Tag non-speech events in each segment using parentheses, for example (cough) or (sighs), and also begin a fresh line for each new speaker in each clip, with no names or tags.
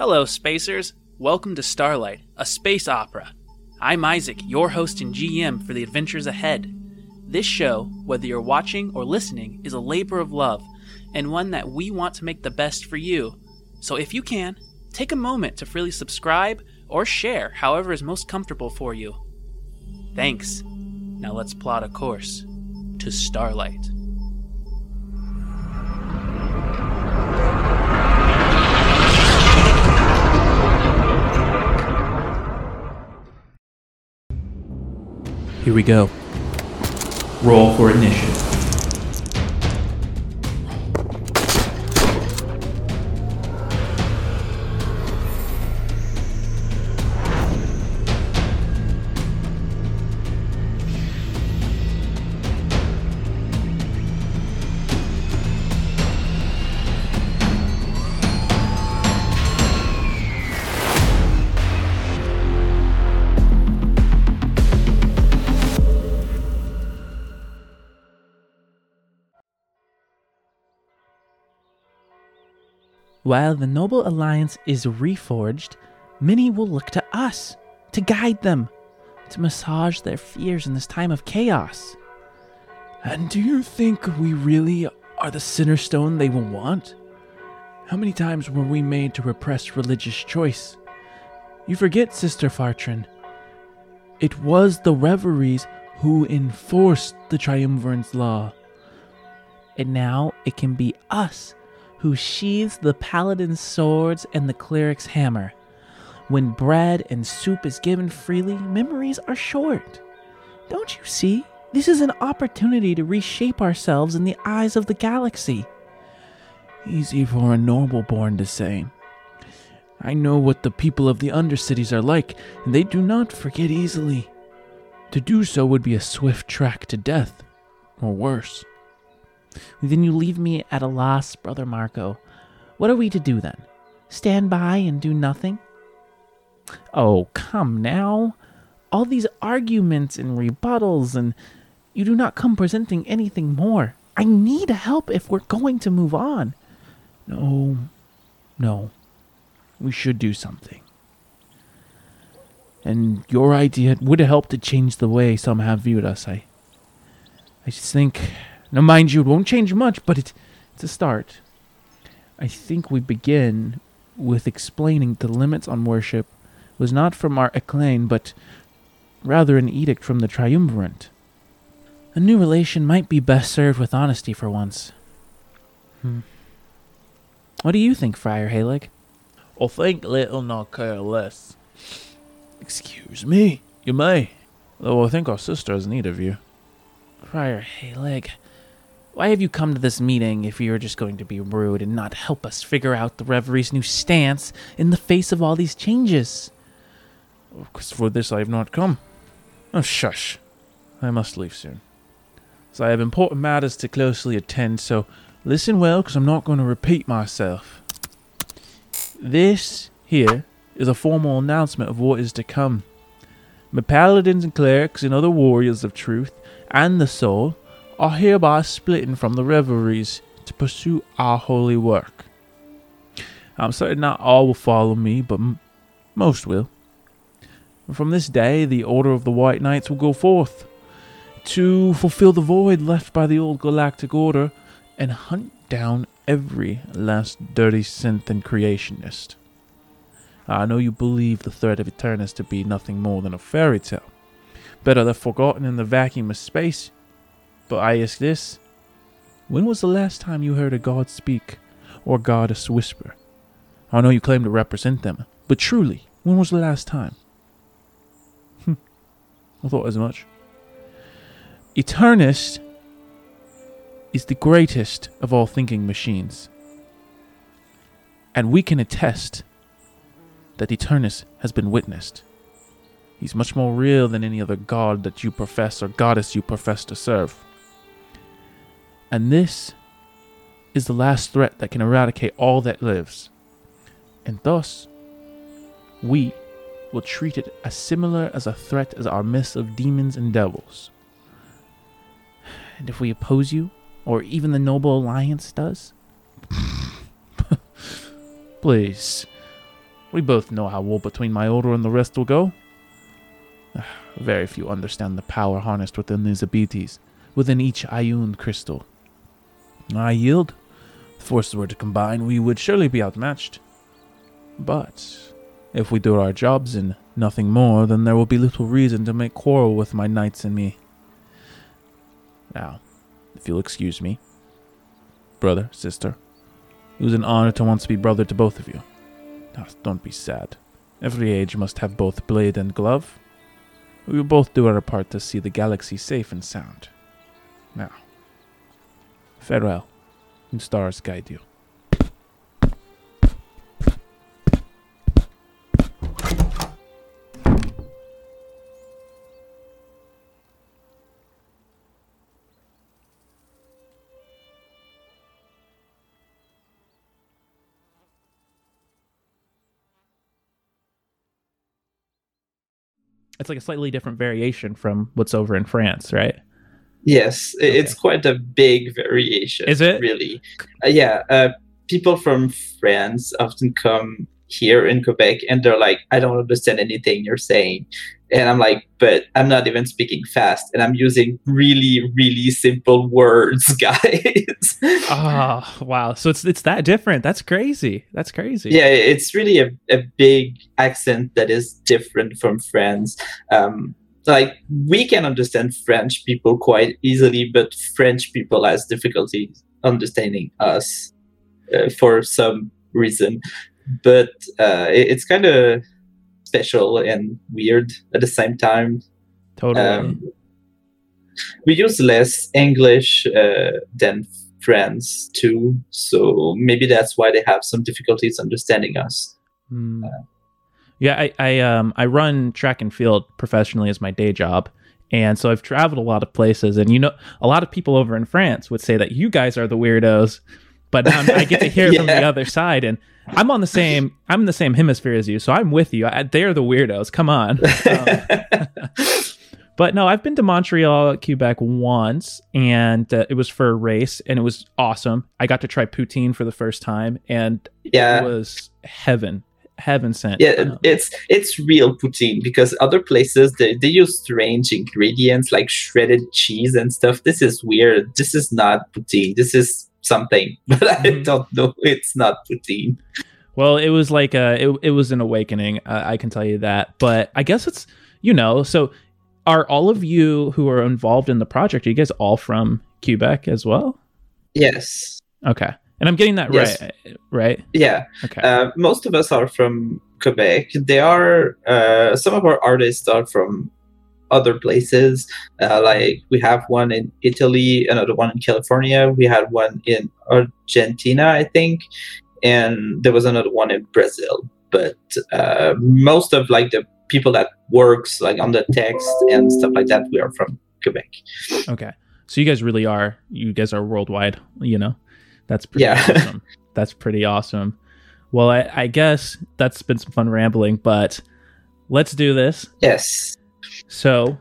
Hello, spacers. Welcome to Starlight, a space opera. I'm Isaac, your host and GM for the adventures ahead. This show, whether you're watching or listening, is a labor of love and one that we want to make the best for you. So if you can, take a moment to freely subscribe or share however is most comfortable for you. Thanks. Now let's plot a course to Starlight. Here we go. Roll for initiative.
While the Noble Alliance is reforged, many will look to us to guide them, to massage their fears in this time of chaos.
And do you think we really are the sinner stone they will want? How many times were we made to repress religious choice? You forget, Sister Fartran. It was the reveries who enforced the Triumvirate's law.
And now it can be us who sheathes the paladin's swords and the cleric's hammer. When bread and soup is given freely, memories are short. Don't you see? This is an opportunity to reshape ourselves in the eyes of the galaxy.
Easy for a noble born to say. I know what the people of the Undercities are like, and they do not forget easily. To do so would be a swift track to death, or worse.
Then you leave me at a loss, Brother Marco. What are we to do then? Stand by and do nothing? Oh, come now. All these arguments and rebuttals, and you do not come presenting anything more. I need help if we're going to move on.
No, no. We should do something. And your idea would help to change the way some have viewed us. I, I just think now, mind you, it won't change much, but it, it's a start. I think we begin with explaining the limits on worship was not from our acclaim, but rather an edict from the triumvirate.
A new relation might be best served with honesty for once. Hmm. What do you think, Friar Halig?
I think little not care less.
Excuse me, you may, though I think our sister has need of you.
Friar Halig, why have you come to this meeting if you're just going to be rude and not help us figure out the Reveries' new stance in the face of all these changes?
Because for this I have not come. Oh, shush. I must leave soon. So I have important matters to closely attend, so listen well, because I'm not going to repeat myself. This here is a formal announcement of what is to come. My paladins and clerics and other warriors of truth and the soul are hereby splitting from the reveries to pursue our holy work. I'm certain not all will follow me, but m- most will. From this day, the Order of the White Knights will go forth to fulfill the void left by the old Galactic Order and hunt down every last dirty synth and creationist. I know you believe the threat of Eternus to be nothing more than a fairy tale, better left forgotten in the vacuum of space but I ask this when was the last time you heard a god speak or goddess whisper? I know you claim to represent them, but truly, when was the last time? Hmm. I thought as much. Eternus is the greatest of all thinking machines. And we can attest that Eternus has been witnessed. He's much more real than any other god that you profess or goddess you profess to serve. And this is the last threat that can eradicate all that lives. And thus, we will treat it as similar as a threat as our mist of demons and devils.
And if we oppose you, or even the Noble Alliance does? (laughs)
Please,
We both know how war between my order and the rest will go. (sighs) Very few understand the power harnessed within these abites, within each Ioun crystal. I yield. If forces were to combine, we would surely be outmatched. But if we do our jobs and nothing more, then there will be little reason to make quarrel with my knights and me. Now, if you'll excuse me, brother, sister, it was an honor to once be brother to both of you. Now, don't be sad. Every age must have both blade and glove. We will both do our part to see the galaxy safe and sound. Now, farewell, and stars guide you.
It's like a slightly different variation from what's over in France, right?
Yes, i- it's quite a big variation.
Is it?
really? Uh, yeah. Uh, people from France often come here in Quebec, and they're like, "I don't understand anything you're saying," and I'm like, "But I'm not even speaking fast, and I'm using really, really simple words, (laughs) guys."
Oh, wow. So it's it's that different. That's crazy. That's crazy.
yeah it's really a, a big accent that is different from france um like we can understand french people quite easily but french people has difficulty understanding us uh, for some reason but uh it- it's kind of special and weird at the same time
Totally.
um, we use less english uh, than france too so maybe that's why they have some difficulties understanding us
Hmm. Yeah, I, I um I run track and field professionally as my day job. And so I've traveled a lot of places and you know a lot of people over in France would say that you guys are the weirdos, but now I get to (laughs) hear it from the other side and I'm on the same I'm in the same hemisphere as you, so I'm with you. I, they're the weirdos. Come on. (laughs) Um, (laughs) but no, I've been to Montreal, Quebec once, and uh, it was for a race, and it was awesome. I got to try poutine for the first time, and
yeah
it was heaven, heaven sent.
yeah
Um,
it's it's real poutine because other places they, they use strange ingredients like shredded cheese and stuff this is weird this is not poutine this is something (laughs) but i
Mhm.
don't know it's not poutine
Well, it was like a, it, it was an awakening. Uh, I can tell you that. But I guess it's, you know, so are all of you who are involved in the project, are you guys all from Quebec as well?
yes
Okay. And I'm getting that
Yes.
right, right?
yeah
Okay.
uh, most of us are from quebec they are uh, some of our artists are from other places uh, like we have one in italy another one in california we had one in argentina i think and there was another one in brazil but uh, most of like the people that works like on the text and stuff like that we are from quebec
okay. So you guys really are, you guys are worldwide, you know? That's pretty
Yeah. (laughs)
awesome. That's pretty awesome. Well, I, I guess that's been some fun rambling, but let's do this.
yes
So,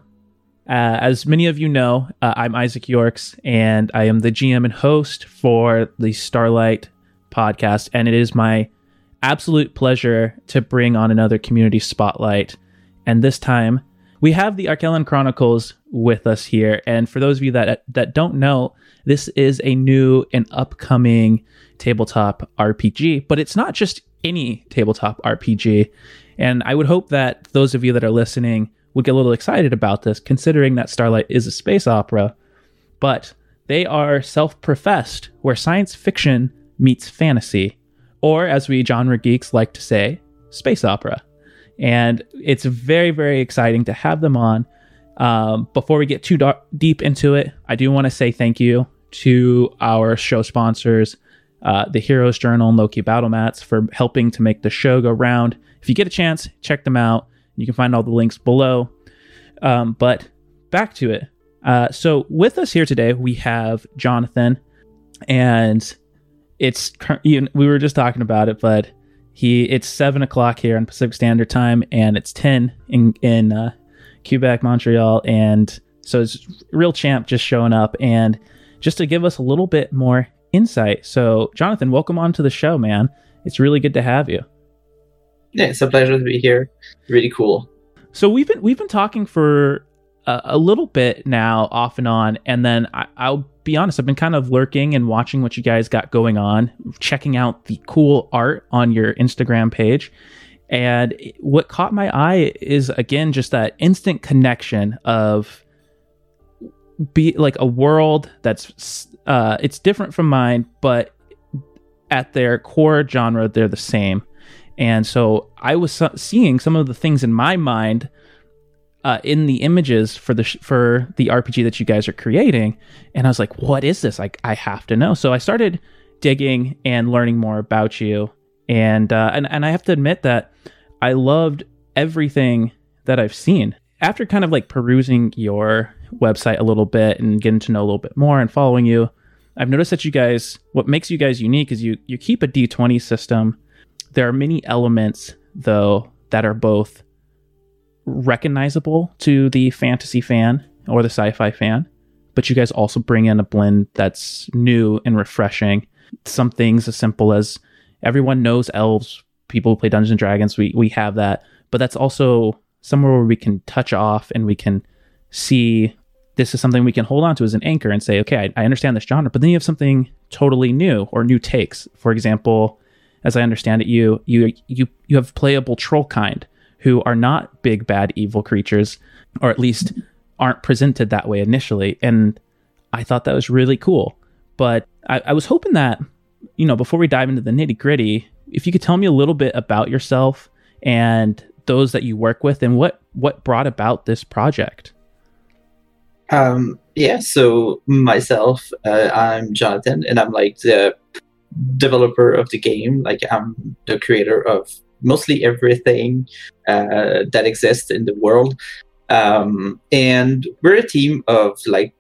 uh, as many of you know, uh, I'm Isaac Yorks, and I am the GM and host for the Starlight podcast. And it is my absolute pleasure to bring on another community spotlight. And this time, we have the Arkelon Chronicles with us here. And for those of you that that don't know, this is a new and upcoming tabletop RPG, but it's not just any tabletop RPG. And I would hope that those of you that are listening would get a little excited about this, considering that Starlight is a space opera. But they are self professed, where science fiction meets fantasy, or as we genre geeks like to say, space opera. And it's very, very exciting to have them on. Um, before we get too dar- deep into it, I do want to say thank you to our show sponsors, uh, the Heroes Journal and Loke Battle Mats, for helping to make the show go round. If you get a chance, check them out. You can find all the links below. Um, but back to it. Uh, so with us here today, we have Jonathan, and it's you know, we were just talking about it, but he it's seven o'clock here in Pacific Standard Time, and it's ten in in uh, Quebec, Montreal, and so it's real champ just showing up and just to give us a little bit more insight. So, Jonathan, welcome on to the show, man. It's really good to have you.
Yeah, it's a pleasure to be here. Really cool.
So we've been we've been talking for a, a little bit now, off and on, and then I, I'll be honest, I've been kind of lurking and watching what you guys got going on, checking out the cool art on your Instagram page. And what caught my eye is again just that instant connection of be like a world that's uh it's different from mine, but at their core genre they're the same. And so I was seeing some of the things in my mind uh, in the images for the sh- for the RPG that you guys are creating, and I was like, "What is this? Like, I have to know." So I started digging and learning more about you, and uh, and and I have to admit that I loved everything that I've seen after kind of like perusing your website a little bit and getting to know a little bit more and following you. I've noticed that you guys, what makes you guys unique is you you keep a D20 system. There are many elements though that are both recognizable to the fantasy fan or the sci-fi fan, but you guys also bring in a blend that's new and refreshing. Some things as simple as everyone knows elves, people who play Dungeons and Dragons, we we have that, but that's also somewhere where we can touch off and we can see this is something we can hold on to as an anchor and say, okay, I, I understand this genre, but then you have something totally new or new takes. For example, as I understand it, you you you you have playable troll kind who are not big bad evil creatures, or at least aren't presented that way initially. And I thought that was really cool. But I, I was hoping that, you know, before we dive into the nitty gritty, if you could tell me a little bit about yourself and those that you work with and what what brought about this project.
Um, yeah, so myself, uh, I'm Jonathan, and I'm like the developer of the game. Like I'm the creator of mostly everything uh, that exists in the world. Um, and we're a team of like,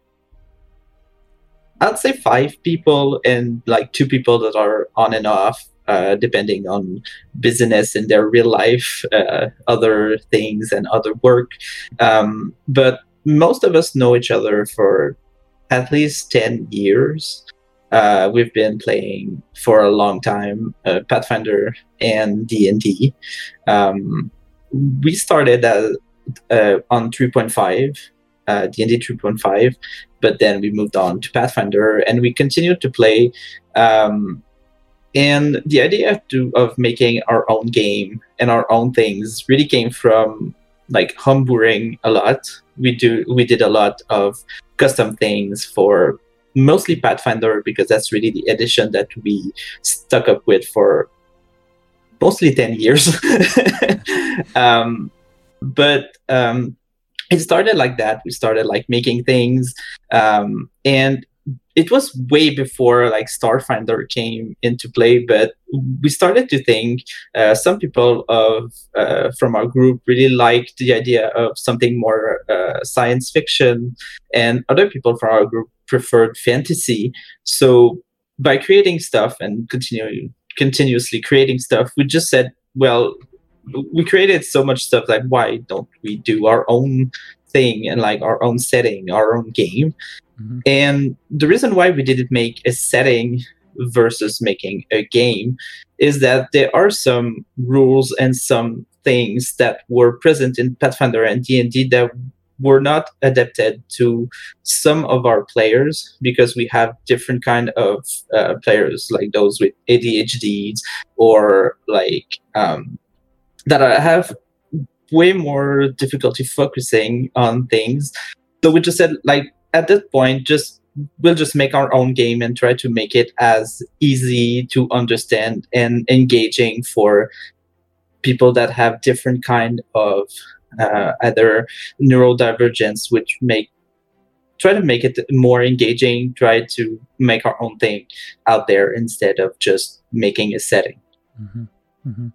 I'd say five people and like two people that are on and off, uh, depending on business in their real life, uh, other things, and other work. Um, but most of us know each other for at least 10 years. Uh, we've been playing for a long time, uh, Pathfinder and D and D. Um, we started uh, on 3.5, uh, D and D 3.5, but then we moved on to Pathfinder, and we continued to play. Um, and the idea to, of making our own game and our own things really came from like homebrewing a lot. We do we did a lot of custom things for mostly Pathfinder because that's really the edition that we stuck up with for mostly 10 years. (laughs) um, but um, it started like that. We started like making things. Um, and it was way before like Starfinder came into play, but we started to think uh, some people of uh, from our group really liked the idea of something more uh, science fiction, and other people from our group preferred fantasy. So by creating stuff and continuing continuously creating stuff, we just said, well, we created so much stuff like why don't we do our own thing and like our own setting, our own game? Mm-hmm. And the reason why we didn't make a setting versus making a game is that there are some rules and some things that were present in Pathfinder and D&D that were not adapted to some of our players because we have different kind of uh, players like those with ADHDs or like um, that have way more difficulty focusing on things. So we just said like at this point just we'll just make our own game and try to make it as easy to understand and engaging for people that have different kind of uh, either neurodivergence, which make try to make it more engaging, try to make our own thing out there instead of just making a setting.
Mm-hmm. Mm-hmm.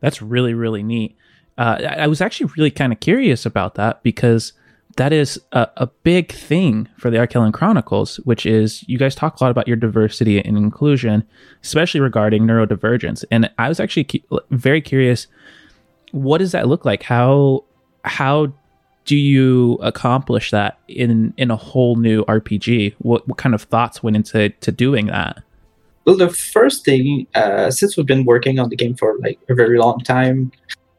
That's really really neat. Uh, I was actually really kind of curious about that because that is a, a, big thing for the Arkelon Chronicles, which is you guys talk a lot about your diversity and inclusion, especially regarding neurodivergence. And I was actually cu- very curious what does that look like? How how do you accomplish that in in a whole new RPG? What what kind of thoughts went into to doing that?
well, the first thing, uh, since we've been working on the game for like a very long time,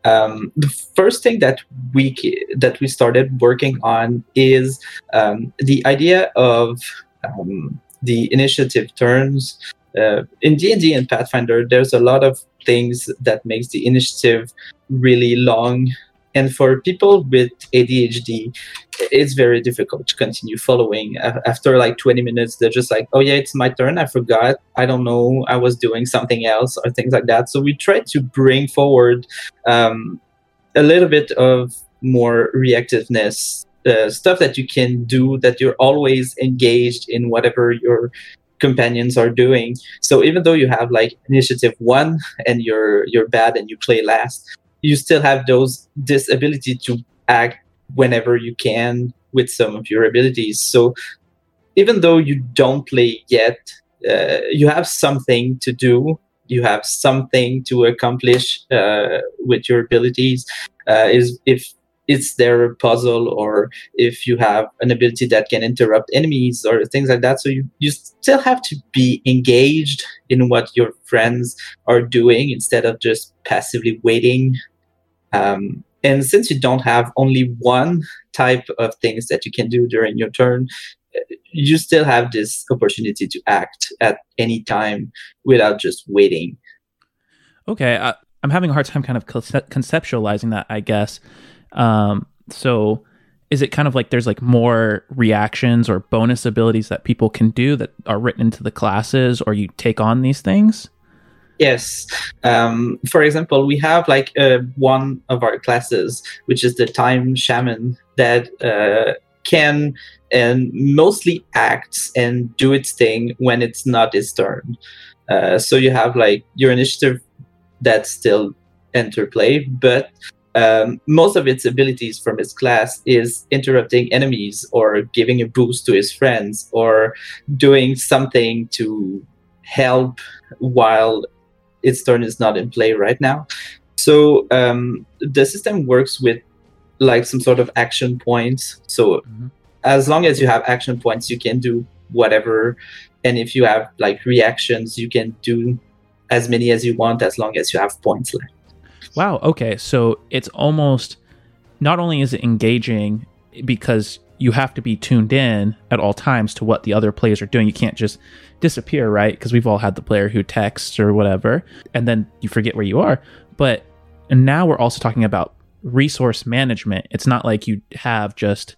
um, the first thing that we that we started working on is um, the idea of um, the initiative turns. Uh, in D&D and Pathfinder, there's a lot of things that makes the initiative really long and for people with ADHD, it's very difficult to continue following. After like 20 minutes, they're just like, oh, yeah, it's my turn. I forgot. I don't know. I was doing something else or things like that. So we try to bring forward um, a little bit of more reactiveness, uh, stuff that you can do, that you're always engaged in whatever your companions are doing. So even though you have like initiative one and you're you're bad and you play last, you still have those this ability to act whenever you can with some of your abilities. So even though you don't play yet, uh, you have something to do. You have something to accomplish uh, with your abilities. Uh, is if it's their puzzle or if you have an ability that can interrupt enemies or things like that. So you, you still have to be engaged in what your friends are doing instead of just passively waiting. Um, and since you don't have only one type of things that you can do during your turn you still have this opportunity to act at any time without just waiting.
Okay I, i'm having a hard time kind of conceptualizing that i guess um, so is it kind of like there's like more reactions or bonus abilities that people can do that are written into the classes or you take on these things?
Yes. Um, for example, we have like uh, one of our classes, which is the time shaman, that uh, can and mostly acts and do its thing when it's not its turn. Uh, so you have like your initiative that still enter play, but um, most of its abilities from its class is interrupting enemies or giving a boost to his friends or doing something to help while its turn is not in play right now. So um, the system works with like some sort of action points. So mm-hmm. as long as you have action points, you can do whatever. And if you have like reactions, you can do as many as you want as long as you have points left.
Wow. Okay. So it's almost not only is it engaging because you have to be tuned in at all times to what the other players are doing. You can't just disappear, right? Because we've all had the player who texts or whatever, and then you forget where you are. But now we're also talking about resource management. It's not like you have just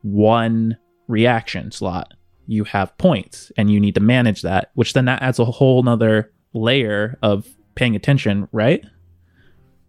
one reaction slot. You have points and you need to manage that, which then that adds a whole nother layer of paying attention, right?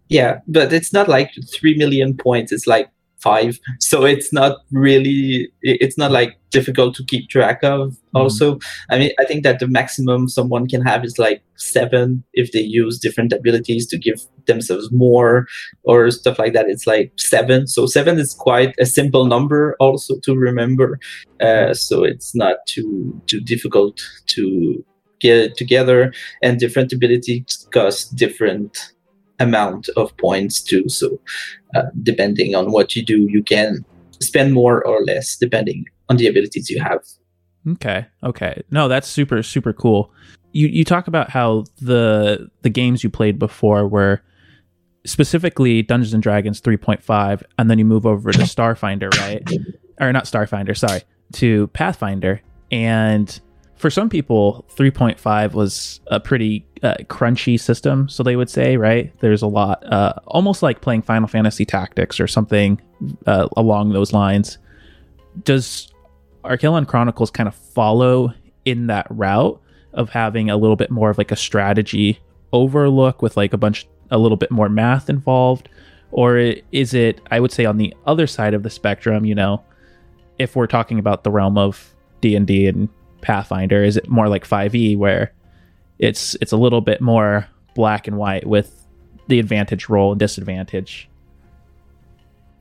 Yeah, but it's not like 3 million points. It's like five. So it's not really, it's not like difficult to keep track of. Mm-hmm. Also, I mean, I think that the maximum someone can have is like seven if they use different abilities to give themselves more or stuff like that. It's like seven. So seven is quite a simple number also to remember. Uh, so it's not too too difficult to get together and different abilities cost different amount of points too. So, uh, depending on what you do, you can spend more or less depending on the abilities you have.
Okay. Okay. No, that's super super cool. You you talk about how the the games you played before were specifically Dungeons and Dragons 3.5 and then you move over to (laughs) Starfinder, right? or not Starfinder, sorry, to Pathfinder and for some people 3.5 was a pretty uh, crunchy system so they would say right? There's a lot uh, almost like playing final fantasy tactics or something uh, along those lines. Does Arkelon Chronicles kind of follow in that route of having a little bit more of like a strategy overlook with like a bunch a little bit more math involved? Or is it i would say on the other side of the spectrum you know if we're talking about the realm of d&d and Pathfinder? Is it more like 5e where it's it's a little bit more black and white with the advantage roll and disadvantage?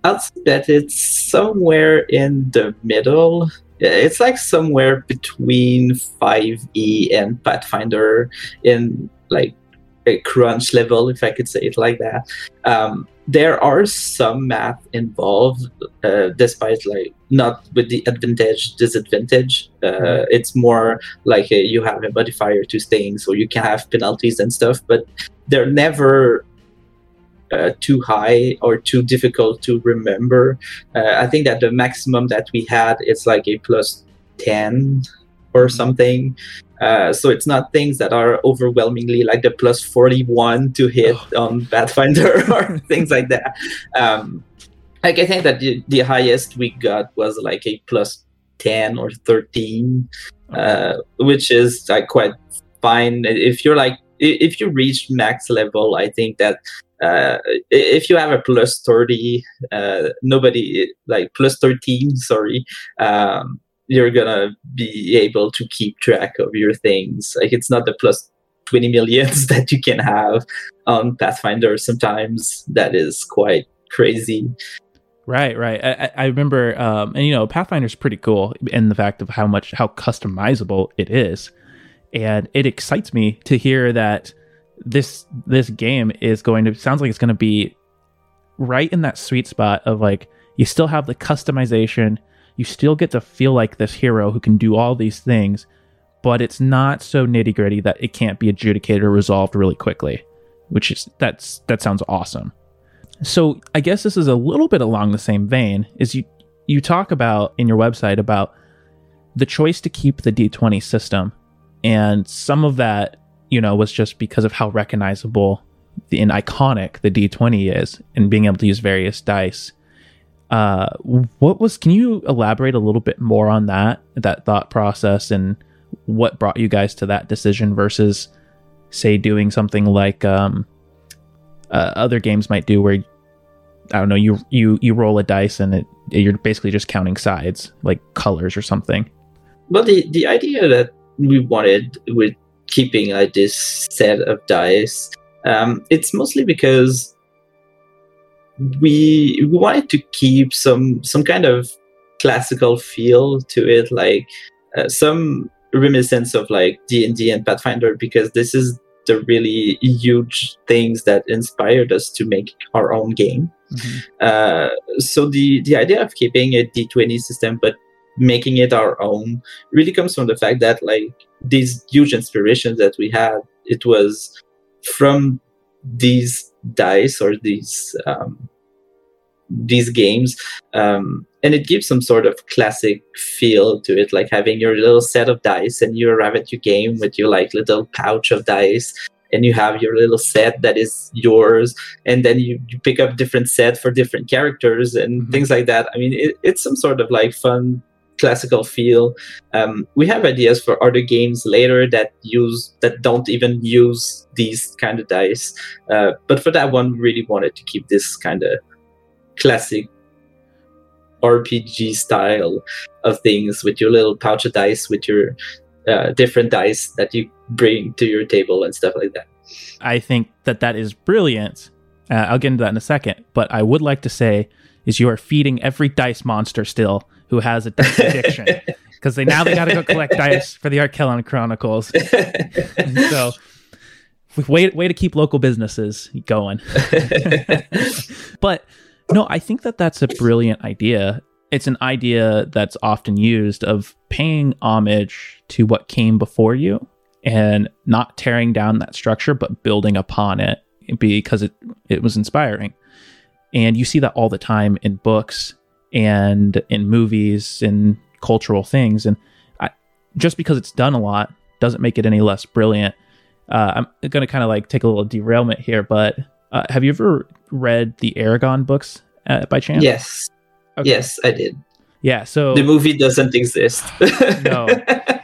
I'd say that it's somewhere in the middle. It's like somewhere between 5e and Pathfinder in like a crunch level, if I could say it like that. Um, there are some math involved, uh, despite like not with the advantage disadvantage. Uh, it's more like a, you have a modifier to things, so you can have penalties and stuff, but they're never uh, too high or too difficult to remember. Uh, I think that the maximum that we had is like a plus 10 or something. Uh, so it's not things that are overwhelmingly like the plus 41 to hit oh. on Pathfinder (laughs) or things like that. Um, like I think that the, the, highest we got was like a plus 10 or 13, uh, which is like quite fine. If you're like, if you reach max level, I think that uh, if you have a plus 30 uh, nobody like plus 13 sorry um, you're gonna be able to keep track of your things. Like it's not the plus 20 millions (laughs) that you can have on pathfinder. Sometimes that is quite crazy.
Right, right. I, I remember, um, and you know, Pathfinder's pretty cool in the fact of how much how customizable it is, and it excites me to hear that this this game is going to sounds like it's going to be right in that sweet spot of like you still have the customization, you still get to feel like this hero who can do all these things, but it's not so nitty gritty that it can't be adjudicated or resolved really quickly, which is that's that sounds awesome. So I guess this is a little bit along the same vein. Is you you talk about in your website about the choice to keep the D20 system, and some of that you know, was just because of how recognizable and iconic the D20 is and being able to use various dice. Uh, what was, can you elaborate a little bit more on that, that thought process and what brought you guys to that decision versus, say, doing something like um, uh, other games might do where I don't know, you you you roll a dice and it you're basically just counting sides, like colors or something.
Well, the the idea that we wanted with keeping like this set of dice. Um, it's mostly because we we wanted to keep some some kind of classical feel to it, like uh, some reminiscence of like D and D and Pathfinder, because this is the really huge things that inspired us to make our own game. Mm-hmm. Uh, so the the idea of keeping a D twenty system, but making it our own really comes from the fact that like these huge inspirations that we had it was from these dice or these um, these games um, and it gives some sort of classic feel to it like having your little set of dice and you arrive at your game with your like little pouch of dice and you have your little set that is yours and then you, you pick up different set for different characters and mm-hmm. things like that i mean it, it's some sort of like fun classical feel. Um, we have ideas for other games later that use that don't even use these kind of dice, uh, but for that one, we really wanted to keep this kind of classic RPG style of things with your little pouch of dice, with your uh, different dice that you bring to your table and stuff like that.
I think that that is brilliant. Uh, I'll get into that in a second, but I would like to say is you are feeding every dice monster still who has a dice addiction (laughs) because they now they got to go collect dice for the Arkelon Chronicles. so way way to keep local businesses going. (laughs) but no, I think that that's a brilliant idea. It's an idea that's often used of paying homage to what came before you and not tearing down that structure but building upon it because it it was inspiring. And you see that all the time in books and in movies and cultural things. And I, just because it's done a lot doesn't make it any less brilliant. Uh, I'm going to kind of like take a little derailment here, but uh, have you ever read the Eragon books uh, by chance?
Yes. Okay. Yes, I did.
Yeah. So
the movie doesn't exist. (laughs)
no,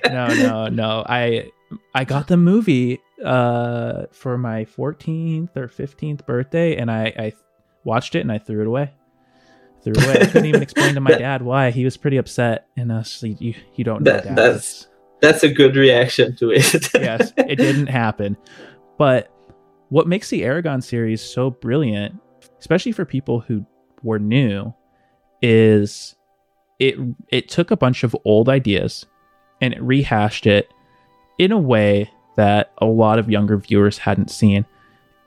no, no, no. I I got the movie uh, for my 14th or 15th birthday, and I, I watched it and I threw it away threw it away. I couldn't even (laughs) explain to my dad why. He was pretty upset, and uh, so you you don't know.
That, that's that's a good reaction to it. (laughs)
yes, it didn't happen. But what makes the Eragon series so brilliant, especially for people who were new, is it it took a bunch of old ideas and it rehashed it in a way that a lot of younger viewers hadn't seen.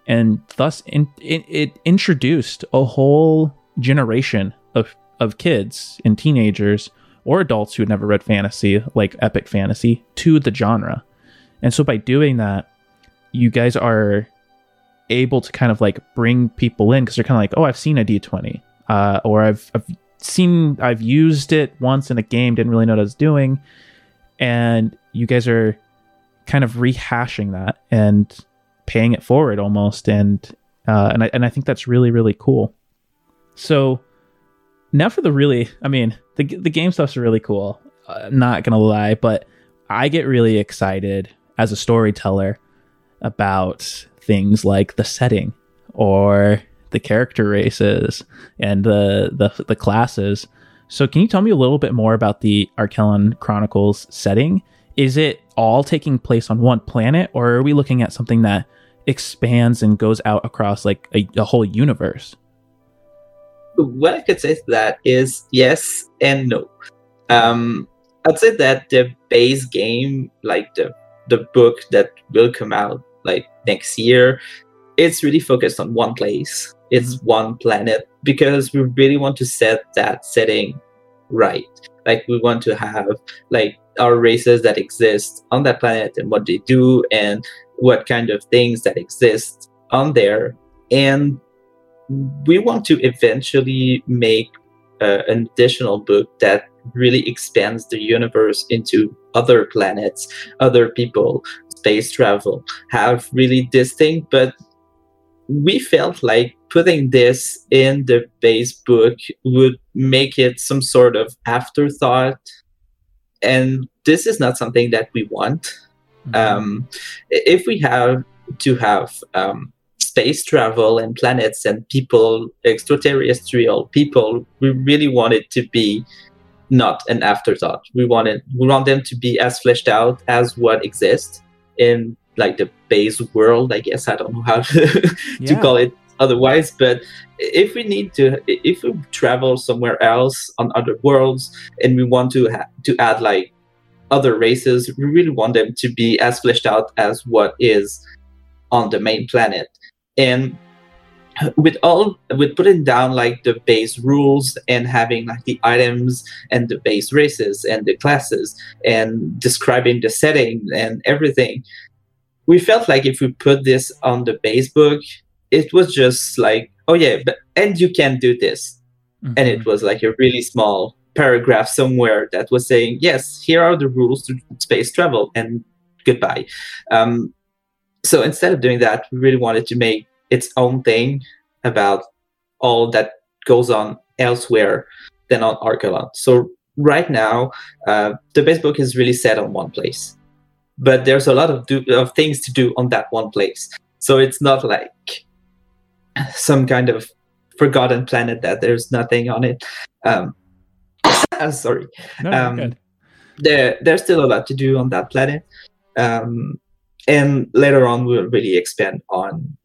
And thus, in, it, it introduced a whole generation of, of kids and teenagers or adults who had never read fantasy, like epic fantasy, to the genre. And so by doing that, you guys are able to kind of like bring people in because they're kind of like, oh, I've seen a D20, uh, or I've, I've seen, I've used it once in a game, didn't really know what I was doing. And you guys are kind of rehashing that and paying it forward almost. And, uh, and I, and I think that's really, really cool. So now for the really, I mean, the, the game stuff's really cool. Uh, not to lie, but I get really excited as a storyteller about things like the setting or the character races and the the, the classes. So can you tell me a little bit more about the Arkelon Chronicles setting? Is it all taking place on one planet or are we looking at something that expands and goes out across like a, a whole universe?
What I could say to that is yes and no. Um, I'd say that the base game, like the the book that will come out like next year, it's really focused on one place. It's mm-hmm. one planet because we really want to set that setting right. Like we want to have like our races that exist on that planet and what they do and what kind of things that exist on there. And we want to eventually make uh, an additional book that really expands the universe into other planets, other people, space travel, have really distinct, but we felt like putting this in the base book would make it some sort of afterthought. And this is not something that we want. Um, if we have to have um, space travel and planets and people, extraterrestrial people, we really want it to be not an afterthought. We want it, we want them to be as fleshed out as what exists in like the base world. I guess I don't know how (laughs) to, yeah. call it otherwise. But if we need to, if we travel somewhere else on other worlds and we want to ha- to add like other races, we really want them to be as fleshed out as what is on the main planet. And with all with putting down like the base rules and having like the items and the base races and the classes and describing the setting and everything we felt like if we put this on the base book it was just like oh yeah but and you can do this mm-hmm. and it was like a really small paragraph somewhere that was saying yes here are the rules to space travel and goodbye um, so instead of doing that we really wanted to make its own thing about all that goes on elsewhere than on Arkelon. So right now, uh, the base book is really set on one place, but there's a lot of do- of things to do on that one place. So it's not like some kind of forgotten planet that there's nothing on it. Um, (laughs) sorry. No, um, there, there's still a lot to do on that planet. Um, and later on, we'll really expand on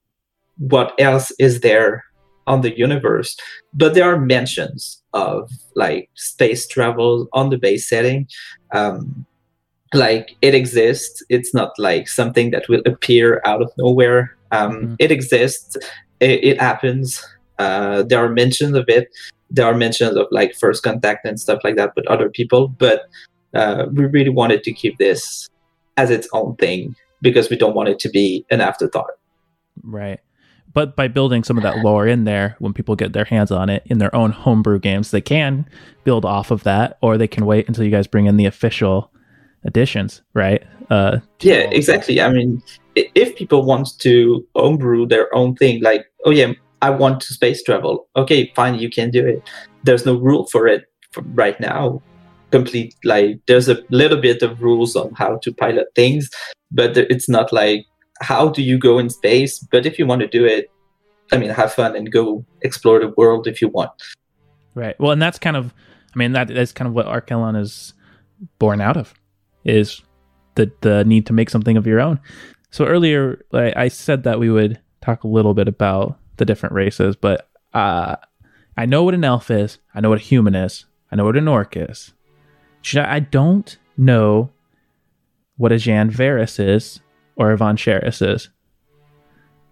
what else is there on the universe. But there are mentions of like space travel on the base setting. Um, like it exists. It's not like something that will appear out of nowhere. Um, mm-hmm. it exists. It, it happens. Uh, there are mentions of it there are mentions of like first contact and stuff like that with other people but uh, we really wanted to keep this as its own thing because we don't want it to be an afterthought.
Right. But by building some of that lore in there when people get their hands on it in their own homebrew games they can build off of that or they can wait until you guys bring in the official additions, right? Uh
yeah exactly. I mean if people want to homebrew their own thing like oh yeah i want to space travel okay fine you can do it there's no rule for it right now complete like there's a little bit of rules on how to pilot things but it's not like how do you go in space? But if you want to do it, I mean, have fun and go explore the world if you want.
Right. Well, and that's kind of, I mean, that is kind of what Arkelon is born out of, is the the need to make something of your own. So earlier, I said that we would talk a little bit about the different races, but uh, I know what an elf is. I know what a human is. I know what an orc is. I don't know what a Jan Varys is or a Vancharis is,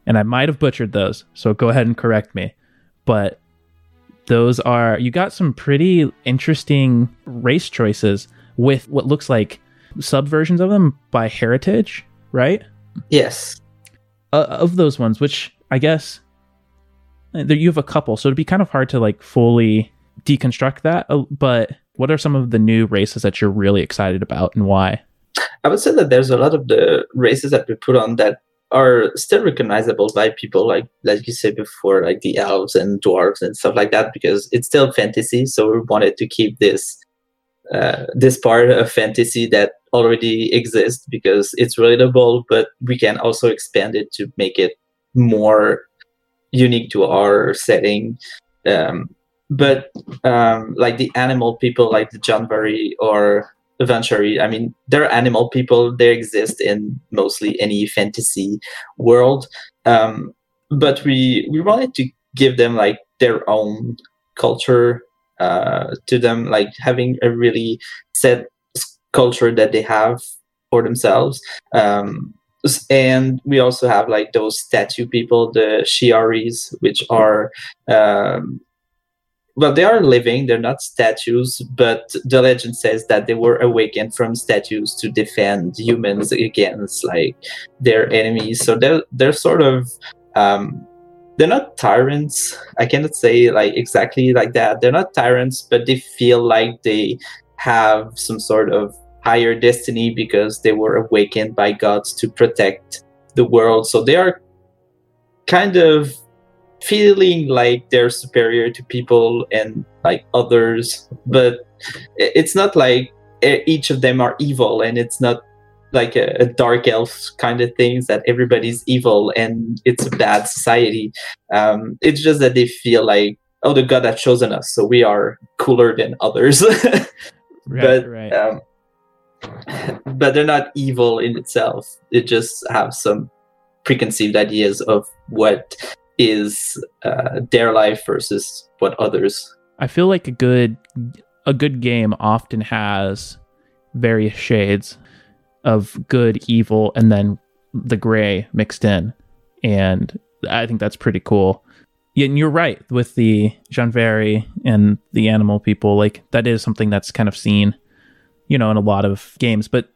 And I might have butchered those, so go ahead and correct me. But those are you got some pretty interesting race choices with what looks like subversions of them by heritage, right?
Yes.
Uh, of those ones, which I guess you have a couple, so it'd be kind of hard to like fully deconstruct that. uh, But what are some of the new races that you're really excited about, and why?
I would say that there's a lot of the races that we put on that are still recognizable by people like like you said before, like the elves and dwarves and stuff like that, because it's still fantasy. So we wanted to keep this uh, this part of fantasy that already exists because it's relatable, but we can also expand it to make it more unique to our setting. Um, but um, like the animal people, like the Janvari or Avanchari, I mean, they're animal people. They exist in mostly any fantasy world. Um, but we we wanted to give them like their own culture uh, to them, like having a really set culture that they have for themselves. Um, and we also have like those statue people, the Shiaris, which are um, well, they are living. They're not statues, but the legend says that they were awakened from statues to defend humans against like their enemies. So they're they're sort of um, they're not tyrants. I cannot say like exactly like that. They're not tyrants, but they feel like they have some sort of higher destiny because they were awakened by gods to protect the world. So they are kind of feeling like they're superior to people and like others, but it's not like each of them are evil and it's not like a, a dark elf kind of things that everybody's evil and it's a bad society. Um, it's just that they feel like, oh, the god has chosen us, so we are cooler than others. (laughs) but
right.
um, but they're not evil in itself. They just have some preconceived ideas of what is uh, their life versus what others.
I feel like a good a good game often has various shades of good, evil, and then the gray mixed in, and I think that's pretty cool. And you're right with the Jean Janvari and the animal people. Like that is something that's kind of seen, you know, in a lot of games. But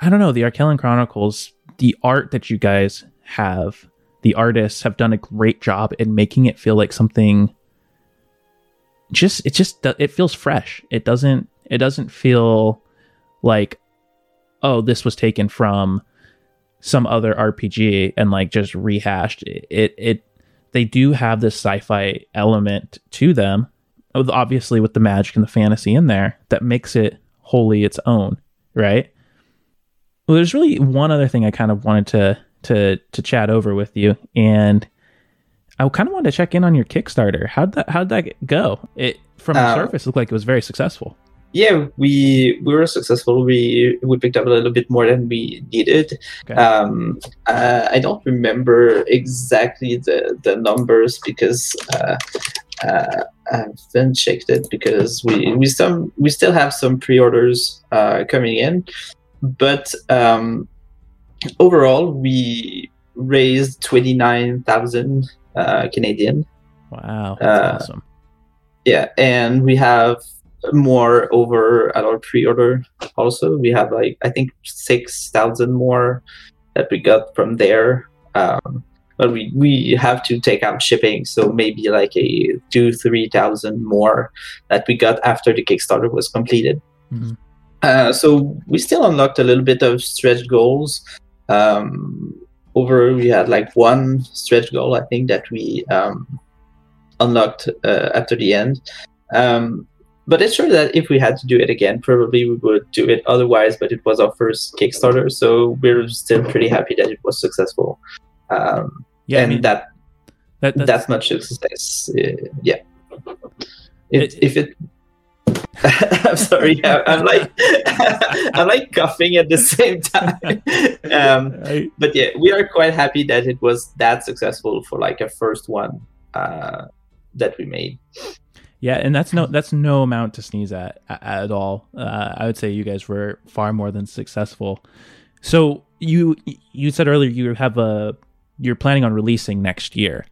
I don't know the Arkelon Chronicles, the art that you guys have, the artists have done a great job in making it feel like something just it just it feels fresh it doesn't it doesn't feel like oh this was taken from some other rpg and like just rehashed it it, it they do have this sci-fi element to them obviously with the magic and the fantasy in there that makes it wholly its own right well there's really one other thing i kind of wanted to to to chat over with you and I kind of wanted to check in on your Kickstarter. How'd that How'd that go? It from the
Uh,
surface looked like it was very successful.
Yeah, we we were successful. We we picked up a little bit more than we needed.
Okay.
Um, uh, I don't remember exactly the the numbers because uh, uh, I haven't checked it because we we some we still have some pre-orders uh, coming in, but um, overall we raised twenty nine thousand uh, Canadian.
Wow, that's
uh,
awesome.
Yeah, and we have more over at our pre-order. Also, we have like I think six thousand more that we got from there. Um, but we we have to take out shipping, so maybe like a two three thousand more that we got after the Kickstarter was completed.
Mhm.
Uh, so we still unlocked a little bit of stretch goals. Um, over we had like one stretch goal I think that we um, unlocked uh, after the end. Um, but it's true that if we had to do it again, probably we would do it otherwise. But it was our first Kickstarter, so we're still pretty happy that it was successful. Um,
Yeah, I
and
mean,
that
that, that's,
that's much success. Uh, yeah. It,
It-
if it. (laughs) I'm sorry. I, I'm like (laughs) I'm like coughing at the same time. (laughs) Um, but yeah, we are quite happy that it was that successful for like a first one uh, that we made.
yeah, and that's no that's no amount to sneeze at at all. Uh, I would say you guys were far more than successful. So you you said earlier you have a you're planning on releasing next year.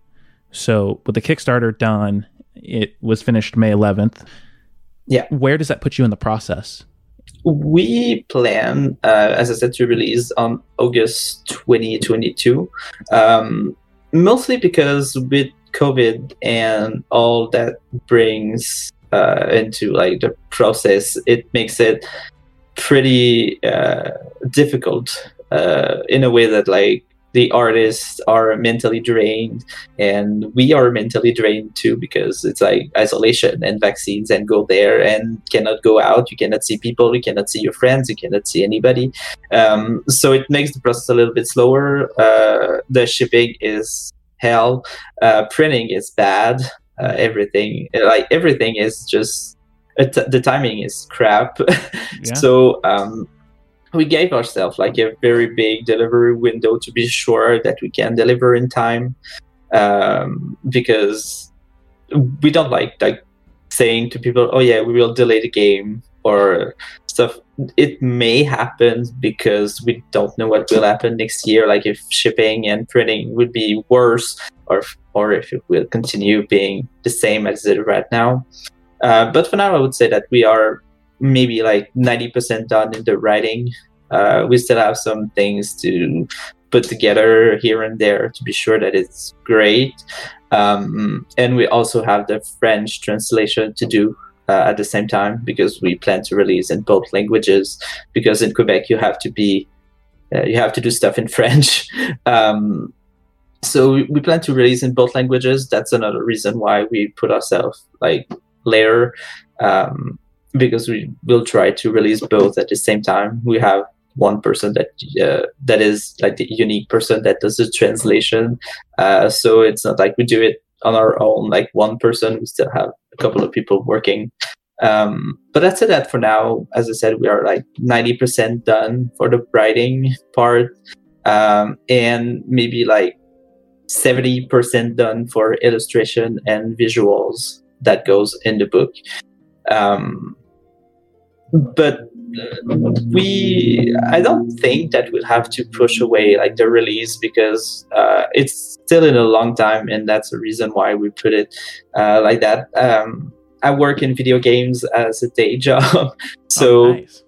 So with the Kickstarter done, it was finished May 11th.
Yeah.
Where does that put you in the process?
we plan, uh, as I said, to release on August 2022. Um, mostly because with COVID and all that brings uh, into like the process, it makes it pretty uh, difficult uh, in a way that like the artists are mentally drained and we are mentally drained too because it's like isolation and vaccines and go there and cannot go out. You cannot see people you cannot see your friends you cannot see anybody. Um, so it makes the process a little bit slower. Uh, the shipping is hell. Uh, printing is bad. Uh, everything like everything is just the timing is crap. (laughs) Yeah. so um, we gave ourselves like a very big delivery window to be sure that we can deliver in time um, because we don't like like saying to people oh yeah we will delay the game or stuff. It may happen because we don't know what will happen next year like if shipping and printing would be worse or or if it will continue being the same as it right now. Uh, but for now i would say that we are maybe like 90% done in the writing. Uh, we still have some things to put together here and there to be sure that it's great. Um, and we also have the French translation to do uh, at the same time because we plan to release in both languages. Because in Quebec, you have to be uh, you have to do stuff in (laughs) French. um, so we, we plan to release in both languages. That's another reason why we put ourselves like later. Um, because we will try to release both at the same time. We have one person that uh, that is like the unique person that does the translation. Uh, so it's not like we do it on our own, like one person. We still have a couple of people working. Um, but that's it. That for now, as I said, we are like ninety percent done for the writing part, um, and maybe like seventy percent done for illustration and visuals that goes in the book. Um, but we i don't think that we'll have to push away like the release because uh, it's still in a long time and that's the reason why we put it uh, like that. Um, i work in video games as a day (laughs) job. So oh, nice.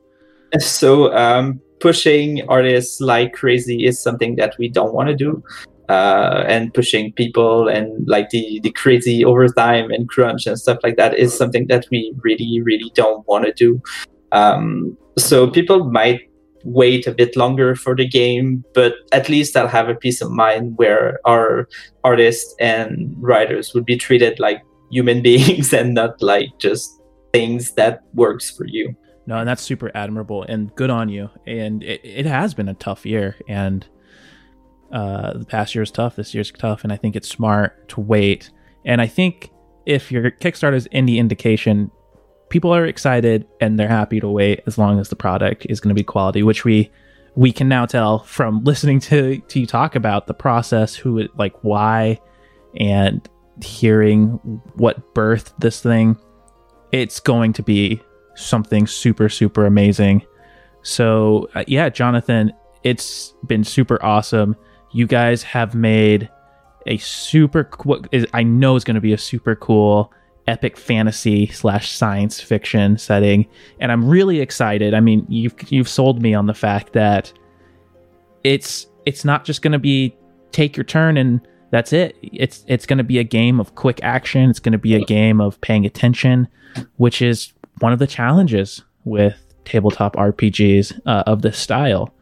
so um, pushing artists like crazy is something that we don't want to do uh, and pushing people and like the the crazy overtime and crunch and stuff like that is something that we really really don't want to do um, so people might wait a bit longer for the game, but at least I'll have a peace of mind where our artists and writers would be treated like human (laughs) beings and not like just things that works for you.
No, and that's super admirable and good on you. And it, it has been a tough year, and uh, the past year is tough. This year's tough, and I think it's smart to wait. And I think if your Kickstarter is indication, people are excited and they're happy to wait as long as the product is going to be quality, which we we can now tell from (laughs) listening to to you talk about the process, who it, like why, and hearing what birthed this thing. It's going to be something super super amazing. So uh, yeah, Jonathan, it's been super awesome. You guys have made a super what is I know is going to be a super cool epic fantasy slash science fiction setting, and I'm really excited. I mean, you've you've sold me on the fact that it's it's not just going to be take your turn and that's it. It's it's going to be a game of quick action. It's going to be a game of paying attention, which is one of the challenges with tabletop RPGs uh, of this style.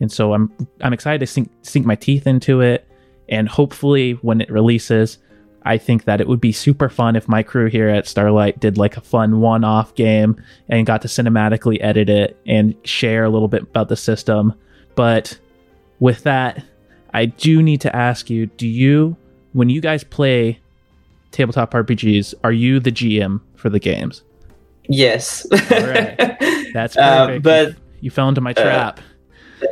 And so I'm I'm excited to sink sink my teeth into it, and hopefully when it releases, I think that it would be super fun if my crew here at Starlight did like a fun one off game and got to cinematically edit it and share a little bit about the system. But with that, I do need to ask you do you, when you guys play tabletop RPGs, are you the GM for the games?
Yes.
All right. (laughs) That's uh, perfect. Uh, but you, you, fell into my trap. Uh,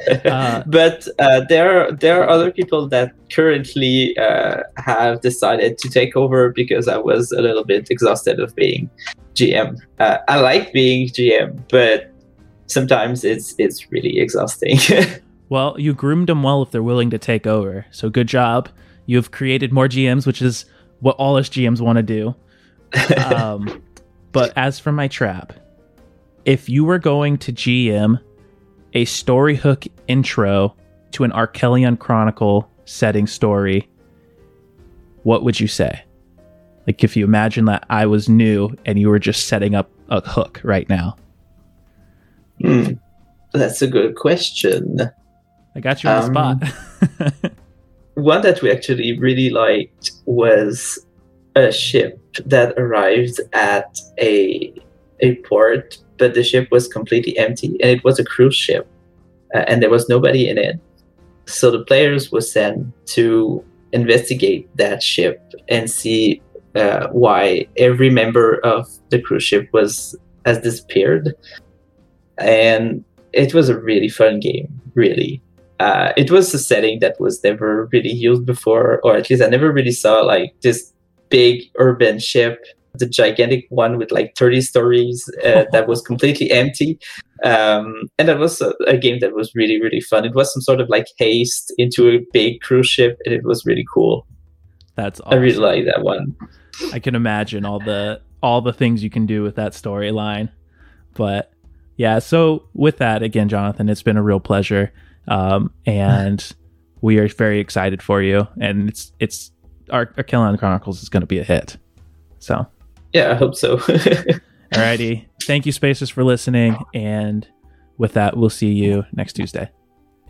(laughs)
uh, but uh, there there are other people that currently uh, have decided to take over because I was a little bit exhausted of being GM. Uh, I like being GM, but sometimes it's it's really exhausting. (laughs)
Well, you groomed them well if they're willing to take over. So good job. You've created more GMs, which is what all us GMs want to do. (laughs) Um, but as for my trap, if you were going to GM a story hook intro to an Arkelon Chronicle setting story, what would you say? Like if you imagine that I was new and you were just setting up a hook right now.
Hmm. That's a good question.
I got you on
Um,
the spot. (laughs)
One that we actually really liked was a ship that arrived at a a port, but the ship was completely empty, and it was a cruise ship, uh, and there was nobody in it. So the players were sent to investigate that ship and see uh, why every member of the cruise ship was has disappeared, and it was a really fun game. Really, uh, it was a setting that was never really used before, or at least I never really saw like this big urban ship, the gigantic one with like 30 stories uh, that was (laughs) completely empty. Um, and that was a, a game that was really, really fun. It was some sort of like haste into a big cruise ship, and it was really cool.
That's
I really like that one.
I can imagine all the all the things you can do with that storyline. But yeah, so with that, again, Jonathan, it's been a real pleasure, um, and (laughs) we are very excited for you. And it's it's our Arkelon Chronicles is going to be a hit. So,
Yeah, I hope so. (laughs)
alrighty, thank you, Spacers, for listening. And with that, we'll see you next Tuesday.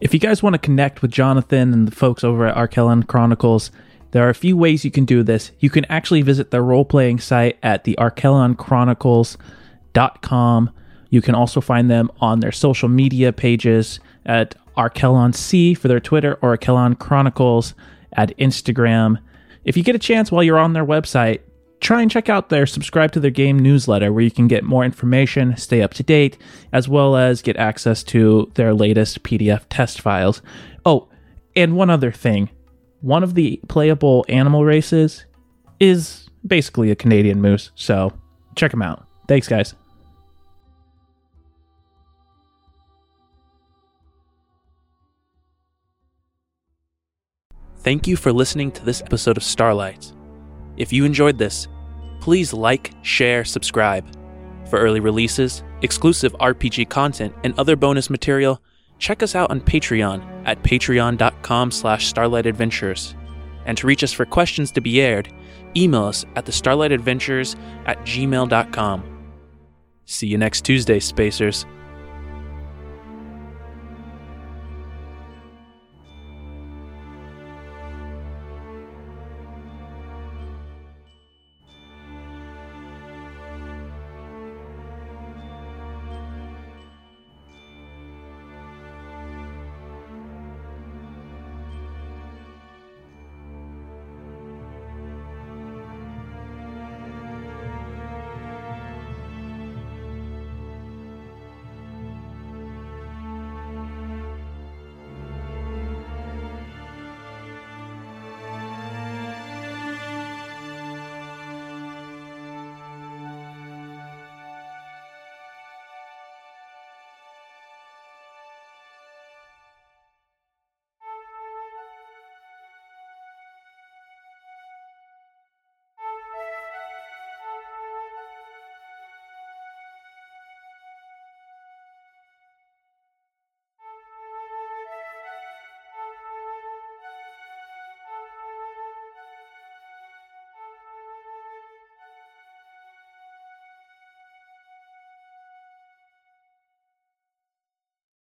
If you guys want to connect with Jonathan and the folks over at Arkelon Chronicles, there are a few ways you can do this. You can actually visit their role playing site at the arkelonchronicles.com. You can also find them on their social media pages at Arkelon C for their Twitter or Arkelon Chronicles at Instagram. If you get a chance while you're on their website, try and check out their subscribe to their game newsletter where you can get more information, stay up to date, as well as get access to their latest PDF test files. Oh, and one other thing. One of the playable animal races is basically a Canadian moose, so check them out. Thanks, guys.
Thank you for listening to this episode of Starlight. If you enjoyed this, please like, share, subscribe. For early releases, exclusive RPG content, and other bonus material, check us out on Patreon at patreon.com slash starlightadventures. And to reach us for questions to be aired, email us at the starlightadventures at gmail.com. See you next Tuesday, Spacers.